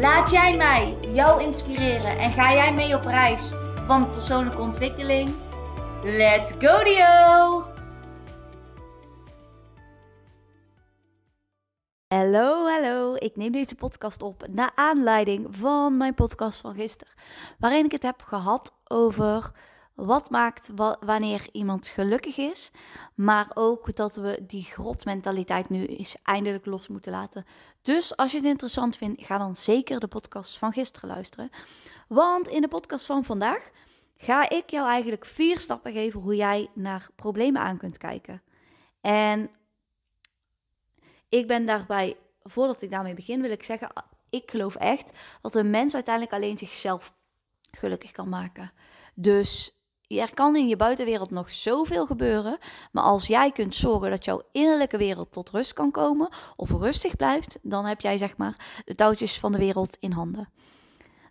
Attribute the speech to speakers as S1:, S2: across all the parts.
S1: Laat jij mij jou inspireren en ga jij mee op reis van persoonlijke ontwikkeling? Let's go Dio!
S2: Hallo, hallo. Ik neem deze podcast op naar aanleiding van mijn podcast van gisteren, waarin ik het heb gehad over wat maakt wanneer iemand gelukkig is, maar ook dat we die grotmentaliteit nu eens eindelijk los moeten laten. Dus als je het interessant vindt, ga dan zeker de podcast van gisteren luisteren. Want in de podcast van vandaag ga ik jou eigenlijk vier stappen geven hoe jij naar problemen aan kunt kijken. En ik ben daarbij, voordat ik daarmee begin, wil ik zeggen, ik geloof echt dat een mens uiteindelijk alleen zichzelf gelukkig kan maken. Dus er kan in je buitenwereld nog zoveel gebeuren, maar als jij kunt zorgen dat jouw innerlijke wereld tot rust kan komen of rustig blijft, dan heb jij zeg maar de touwtjes van de wereld in handen.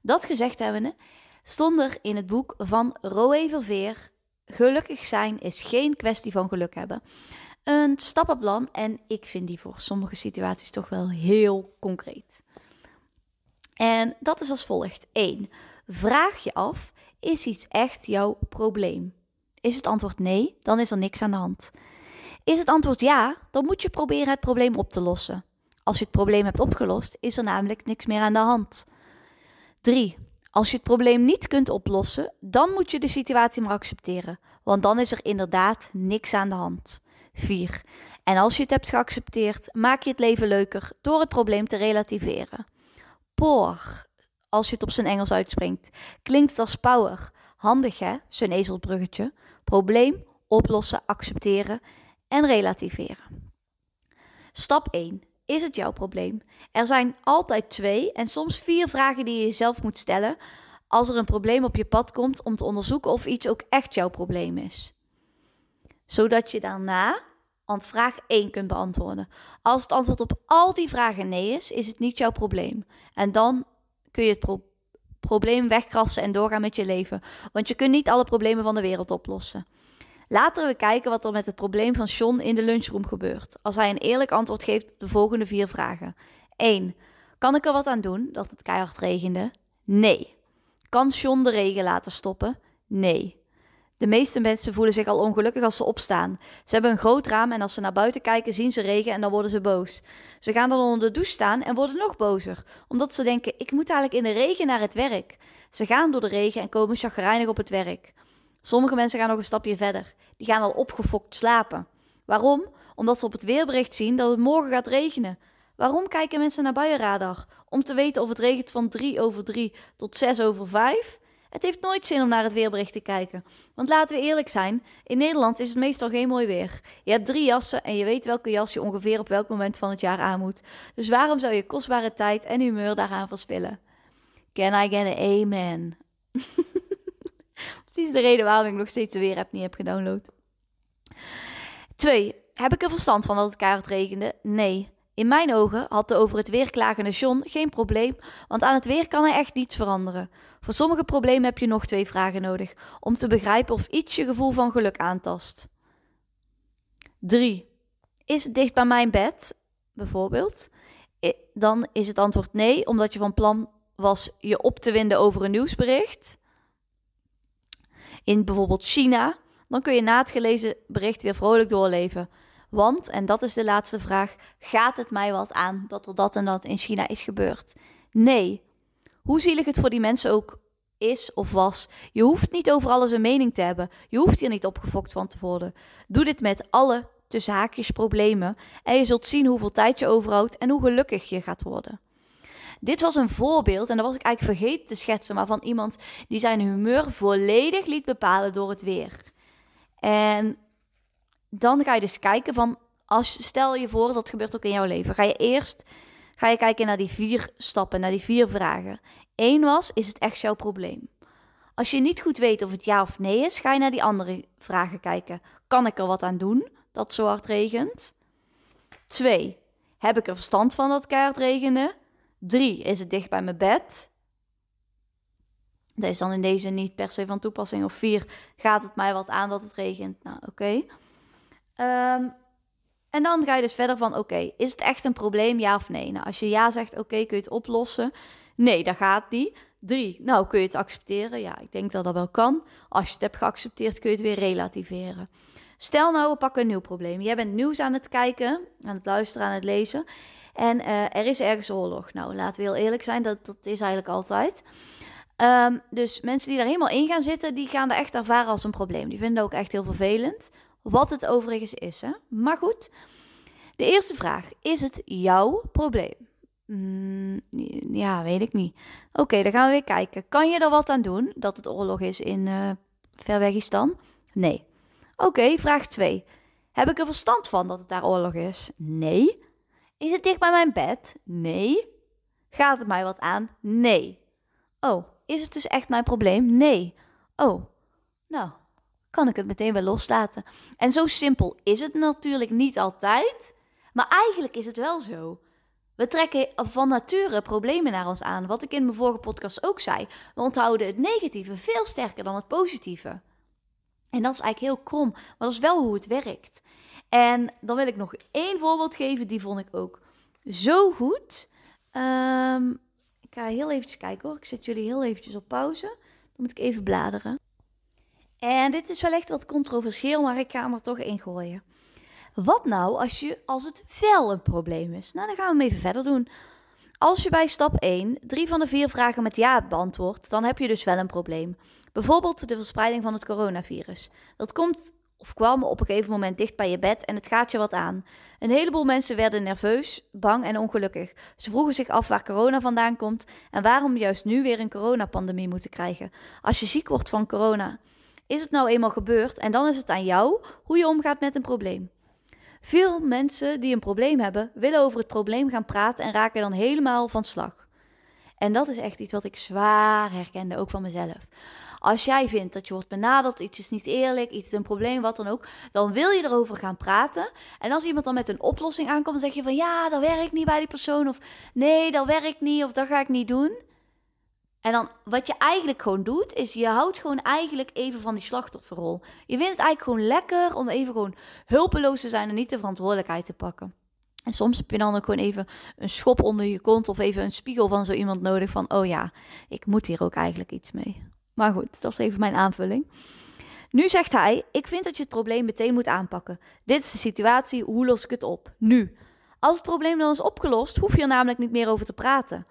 S2: Dat gezegd hebbende, stond er in het boek van Roé Verveer: Gelukkig zijn is geen kwestie van geluk hebben. Een stappenplan en ik vind die voor sommige situaties toch wel heel concreet. En dat is als volgt: 1. Vraag je af is iets echt jouw probleem? Is het antwoord nee, dan is er niks aan de hand. Is het antwoord ja, dan moet je proberen het probleem op te lossen. Als je het probleem hebt opgelost, is er namelijk niks meer aan de hand. 3. Als je het probleem niet kunt oplossen, dan moet je de situatie maar accepteren, want dan is er inderdaad niks aan de hand. 4. En als je het hebt geaccepteerd, maak je het leven leuker door het probleem te relativeren. Por, als je het op zijn Engels uitspringt. Klinkt het als power. Handig hè, zo'n ezelbruggetje. Probleem, oplossen, accepteren en relativeren. Stap 1. Is het jouw probleem? Er zijn altijd twee en soms vier vragen die je jezelf moet stellen als er een probleem op je pad komt om te onderzoeken of iets ook echt jouw probleem is. Zodat je daarna aan vraag 1 kunt beantwoorden. Als het antwoord op al die vragen nee is, is het niet jouw probleem. En dan kun je het probleem wegkrassen en doorgaan met je leven. Want je kunt niet alle problemen van de wereld oplossen. Laten we kijken wat er met het probleem van Sean in de lunchroom gebeurt. Als hij een eerlijk antwoord geeft op de volgende vier vragen. 1. Kan ik er wat aan doen dat het keihard regende? Nee. Kan Sean de regen laten stoppen? Nee. De meeste mensen voelen zich al ongelukkig als ze opstaan. Ze hebben een groot raam en als ze naar buiten kijken zien ze regen en dan worden ze boos. Ze gaan dan onder de douche staan en worden nog bozer, omdat ze denken ik moet eigenlijk in de regen naar het werk. Ze gaan door de regen en komen chagrijnig op het werk. Sommige mensen gaan nog een stapje verder. Die gaan al opgefokt slapen. Waarom? Omdat ze op het weerbericht zien dat het morgen gaat regenen. Waarom kijken mensen naar buienradar? Om te weten of het regent van 3 over 3 tot 6 over 5? Het heeft nooit zin om naar het weerbericht te kijken. Want laten we eerlijk zijn, in Nederland is het meestal geen mooi weer. Je hebt drie jassen en je weet welke jas je ongeveer op welk moment van het jaar aan moet. Dus waarom zou je kostbare tijd en humeur daaraan verspillen? Can I get an amen? Precies de reden waarom ik nog steeds de weerapp niet heb gedownload. 2. Heb ik er verstand van dat het kaart regende? Nee. In mijn ogen had de over het weer klagende John geen probleem, want aan het weer kan er echt niets veranderen. Voor sommige problemen heb je nog twee vragen nodig om te begrijpen of iets je gevoel van geluk aantast. 3. Is het dicht bij mijn bed? Bijvoorbeeld. Dan is het antwoord nee, omdat je van plan was je op te winden over een nieuwsbericht. In bijvoorbeeld China. Dan kun je na het gelezen bericht weer vrolijk doorleven. Want, en dat is de laatste vraag, gaat het mij wat aan dat er dat en dat in China is gebeurd? Nee. Hoe zielig het voor die mensen ook is of was, je hoeft niet over alles een mening te hebben. Je hoeft hier niet opgefokt van te worden. Doe dit met alle tussen haakjes problemen en je zult zien hoeveel tijd je overhoudt en hoe gelukkig je gaat worden. Dit was een voorbeeld, en dat was ik eigenlijk vergeten te schetsen, maar van iemand die zijn humeur volledig liet bepalen door het weer. En dan ga je dus kijken van, als, stel je voor dat gebeurt ook in jouw leven, ga je eerst ga je kijken naar die vier stappen, naar die vier vragen. Eén was, is het echt jouw probleem? Als je niet goed weet of het ja of nee is, ga je naar die andere vragen kijken. Kan ik er wat aan doen dat zo hard regent? Twee, heb ik er verstand van dat keihard regende? Drie, is het dicht bij mijn bed? Dat is dan in deze niet per se van toepassing. Of vier, gaat het mij wat aan dat het regent? Nou, oké. Ehm, en dan ga je dus verder van, oké, is het echt een probleem, ja of nee? Nou, als je ja zegt, oké, kun je het oplossen? Nee, dat gaat niet. Drie, nou, kun je het accepteren? Ja, ik denk dat dat wel kan. Als je het hebt geaccepteerd, kun je het weer relativeren. Stel nou, we pakken een nieuw probleem. Jij bent nieuws aan het kijken, aan het luisteren, aan het lezen. En uh, er is ergens oorlog. Nou, laten we heel eerlijk zijn, dat, dat is eigenlijk altijd. Um, dus mensen die daar helemaal in gaan zitten, die gaan dat echt ervaren als een probleem. Die vinden dat ook echt heel vervelend. Wat het overigens is, hè. Maar goed, de eerste vraag. Is het jouw probleem? Mm, ja, weet ik niet. Oké, dan gaan we weer kijken. Kan je er wat aan doen dat het oorlog is in uh, Verwegistan? Nee. Oké, vraag 2. Heb ik er verstand van dat het daar oorlog is? Nee. Is het dicht bij mijn bed? Nee. Gaat het mij wat aan? Nee. Oh, is het dus echt mijn probleem? Nee. Oh, nou, kan ik het meteen wel loslaten. En zo simpel is het natuurlijk niet altijd, maar eigenlijk is het wel zo. We trekken van nature problemen naar ons aan. Wat ik in mijn vorige podcast ook zei. We onthouden het negatieve veel sterker dan het positieve. En dat is eigenlijk heel krom, maar dat is wel hoe het werkt. En dan wil ik nog één voorbeeld geven, die vond ik ook zo goed. Um, ik ga heel eventjes kijken hoor. Ik zet jullie heel eventjes op pauze. Dan moet ik even bladeren. En dit is wellicht wat controversieel, maar ik ga hem er toch in gooien. Wat nou als, je, als het wel een probleem is? Nou, dan gaan we hem even verder doen. Als je bij stap 1 drie van de vier vragen met ja beantwoordt, dan heb je dus wel een probleem. Bijvoorbeeld de verspreiding van het coronavirus. Dat komt of kwam op een gegeven moment dicht bij je bed en het gaat je wat aan. Een heleboel mensen werden nerveus, bang en ongelukkig. Ze vroegen zich af waar corona vandaan komt en waarom juist nu weer een coronapandemie moeten krijgen. Als je ziek wordt van corona, is het nou eenmaal gebeurd en dan is het aan jou hoe je omgaat met een probleem. Veel mensen die een probleem hebben, willen over het probleem gaan praten en raken dan helemaal van slag. En dat is echt iets wat ik zwaar herkende, ook van mezelf. Als jij vindt dat je wordt benaderd, iets is niet eerlijk, iets is een probleem, wat dan ook, dan wil je erover gaan praten. En als iemand dan met een oplossing aankomt, zeg je van ja, dat werkt niet bij die persoon. Of nee, dat werkt niet, of dat ga ik niet doen. En dan wat je eigenlijk gewoon doet, is je houdt gewoon eigenlijk even van die slachtofferrol. Je vindt het eigenlijk gewoon lekker om even gewoon hulpeloos te zijn en niet de verantwoordelijkheid te pakken. En soms heb je dan ook gewoon even een schop onder je kont of even een spiegel van zo iemand nodig van, oh ja, ik moet hier ook eigenlijk iets mee. Maar goed, dat is even mijn aanvulling. Nu zegt hij: Ik vind dat je het probleem meteen moet aanpakken. Dit is de situatie, hoe los ik het op? Nu. Als het probleem dan is opgelost, hoef je er namelijk niet meer over te praten.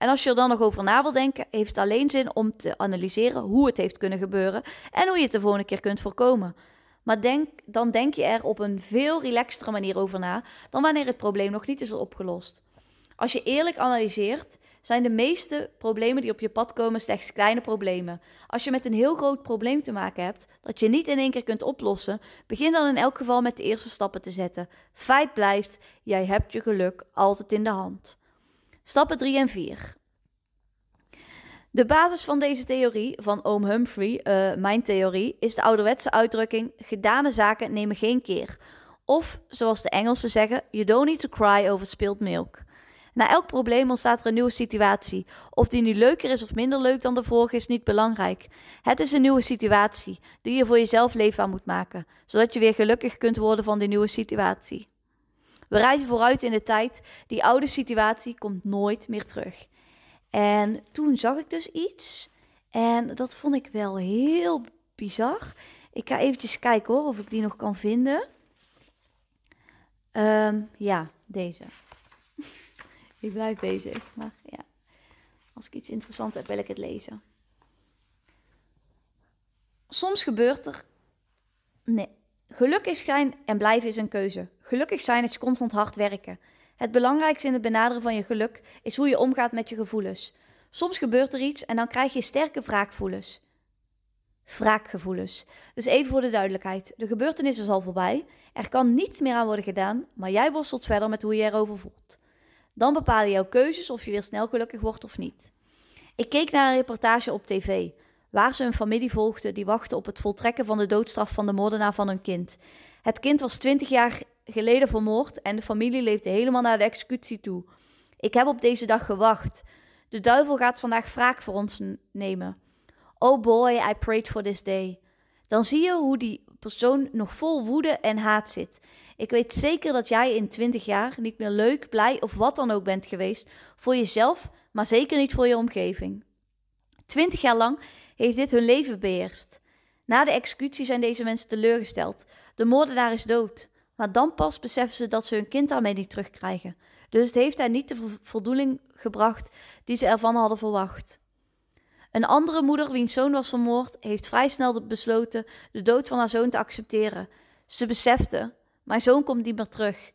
S2: En als je er dan nog over na wil denken, heeft het alleen zin om te analyseren hoe het heeft kunnen gebeuren en hoe je het de volgende keer kunt voorkomen. Maar denk, dan denk je er op een veel relaxtere manier over na dan wanneer het probleem nog niet is opgelost. Als je eerlijk analyseert, zijn de meeste problemen die op je pad komen slechts kleine problemen. Als je met een heel groot probleem te maken hebt, dat je niet in één keer kunt oplossen, begin dan in elk geval met de eerste stappen te zetten. Feit blijft, jij hebt je geluk altijd in de hand. Stappen 3 en 4. De basis van deze theorie, van oom Humphrey, uh, mijn theorie, is de ouderwetse uitdrukking: gedane zaken nemen geen keer. Of, zoals de Engelsen zeggen, you don't need to cry over spilled milk. Na elk probleem ontstaat er een nieuwe situatie. Of die nu leuker is of minder leuk dan de vorige is niet belangrijk. Het is een nieuwe situatie die je voor jezelf leefbaar moet maken, zodat je weer gelukkig kunt worden van die nieuwe situatie. We reizen vooruit in de tijd. Die oude situatie komt nooit meer terug. En toen zag ik dus iets. En dat vond ik wel heel bizar. Ik ga eventjes kijken hoor, of ik die nog kan vinden. Um, ja, deze. Ik blijf bezig. Maar ja, als ik iets interessants heb, wil ik het lezen. Soms gebeurt er. Nee. Gelukkig zijn en blijven is een keuze. Gelukkig zijn is constant hard werken. Het belangrijkste in het benaderen van je geluk is hoe je omgaat met je gevoelens. Soms gebeurt er iets en dan krijg je sterke wraakgevoelens. Wraakgevoelens. Dus even voor de duidelijkheid: de gebeurtenis is al voorbij. Er kan niets meer aan worden gedaan, maar jij worstelt verder met hoe je erover voelt. Dan bepalen jouw keuzes of je weer snel gelukkig wordt of niet. Ik keek naar een reportage op tv, waar ze een familie volgden die wachtte op het voltrekken van de doodstraf van de moordenaar van hun kind. Het kind was 20 jaar geleden vermoord en de familie leefde helemaal naar de executie toe. Ik heb op deze dag gewacht. De duivel gaat vandaag wraak voor ons nemen. Oh boy, I prayed for this day. Dan zie je hoe die persoon nog vol woede en haat zit. Ik weet zeker dat jij in 20 jaar niet meer leuk, blij of wat dan ook bent geweest voor jezelf, maar zeker niet voor je omgeving. 20 jaar lang heeft dit hun leven beheerst. Na de executie zijn deze mensen teleurgesteld. De moordenaar is dood. Maar dan pas beseffen ze dat ze hun kind daarmee niet terugkrijgen. Dus het heeft hen niet de voldoening gebracht die ze ervan hadden verwacht. Een andere moeder, wiens zoon was vermoord, heeft vrij snel besloten de dood van haar zoon te accepteren. Ze besefte: mijn zoon komt niet meer terug.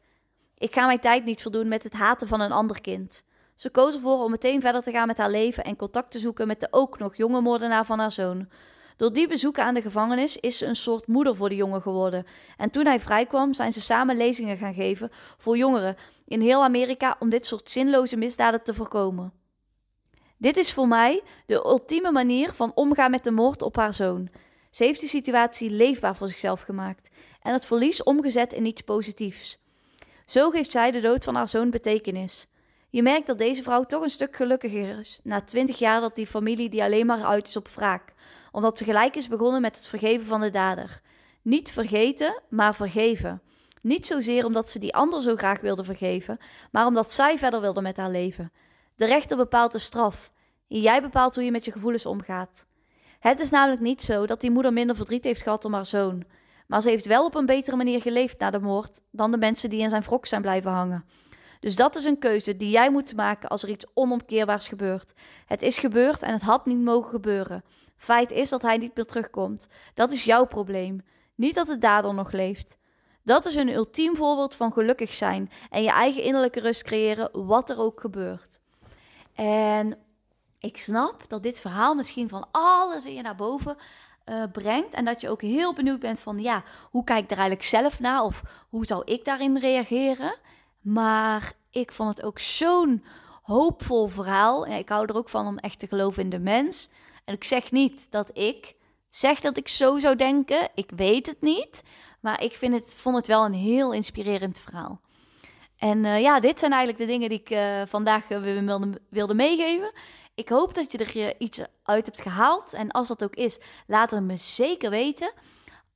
S2: Ik ga mijn tijd niet verdoen met het haten van een ander kind. Ze koos ervoor om meteen verder te gaan met haar leven en contact te zoeken met de ook nog jonge moordenaar van haar zoon. Door die bezoeken aan de gevangenis is ze een soort moeder voor de jongen geworden. En toen hij vrijkwam, zijn ze samen lezingen gaan geven voor jongeren in heel Amerika om dit soort zinloze misdaden te voorkomen. Dit is voor mij de ultieme manier van omgaan met de moord op haar zoon. Ze heeft de situatie leefbaar voor zichzelf gemaakt en het verlies omgezet in iets positiefs. Zo geeft zij de dood van haar zoon betekenis. Je merkt dat deze vrouw toch een stuk gelukkiger is na twintig jaar dat die familie die alleen maar uit is op wraak, omdat ze gelijk is begonnen met het vergeven van de dader. Niet vergeten, maar vergeven. Niet zozeer omdat ze die ander zo graag wilde vergeven, maar omdat zij verder wilde met haar leven. De rechter bepaalt de straf. En jij bepaalt hoe je met je gevoelens omgaat. Het is namelijk niet zo dat die moeder minder verdriet heeft gehad om haar zoon. Maar ze heeft wel op een betere manier geleefd na de moord dan de mensen die in zijn wrok zijn blijven hangen. Dus dat is een keuze die jij moet maken als er iets onomkeerbaars gebeurt. Het is gebeurd en het had niet mogen gebeuren. Feit is dat hij niet meer terugkomt. Dat is jouw probleem. Niet dat de dader nog leeft. Dat is een ultiem voorbeeld van gelukkig zijn en je eigen innerlijke rust creëren, wat er ook gebeurt. En ik snap dat dit verhaal misschien van alles in je naar boven uh, brengt. En dat je ook heel benieuwd bent van, ja, hoe kijk ik er eigenlijk zelf naar? Of hoe zou ik daarin reageren? Maar ik vond het ook zo'n hoopvol verhaal. En ik hou er ook van om echt te geloven in de mens. En ik zeg niet dat ik zeg dat ik zo zou denken. Ik weet het niet. Maar ik vind het, vond het wel een heel inspirerend verhaal. En uh, ja, dit zijn eigenlijk de dingen die ik uh, vandaag uh, wilde, wilde meegeven. Ik hoop dat je er iets uit hebt gehaald. En als dat ook is, laat het me zeker weten.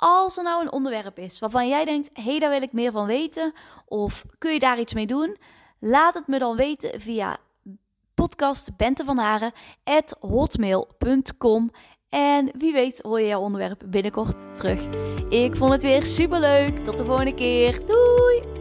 S2: Als er nou een onderwerp is waarvan jij denkt: hé, hey, daar wil ik meer van weten. Of kun je daar iets mee doen? Laat het me dan weten via podcast Bente van Haren hotmail.com. En wie weet hoor je jouw onderwerp binnenkort terug. Ik vond het weer super leuk. Tot de volgende keer. Doei!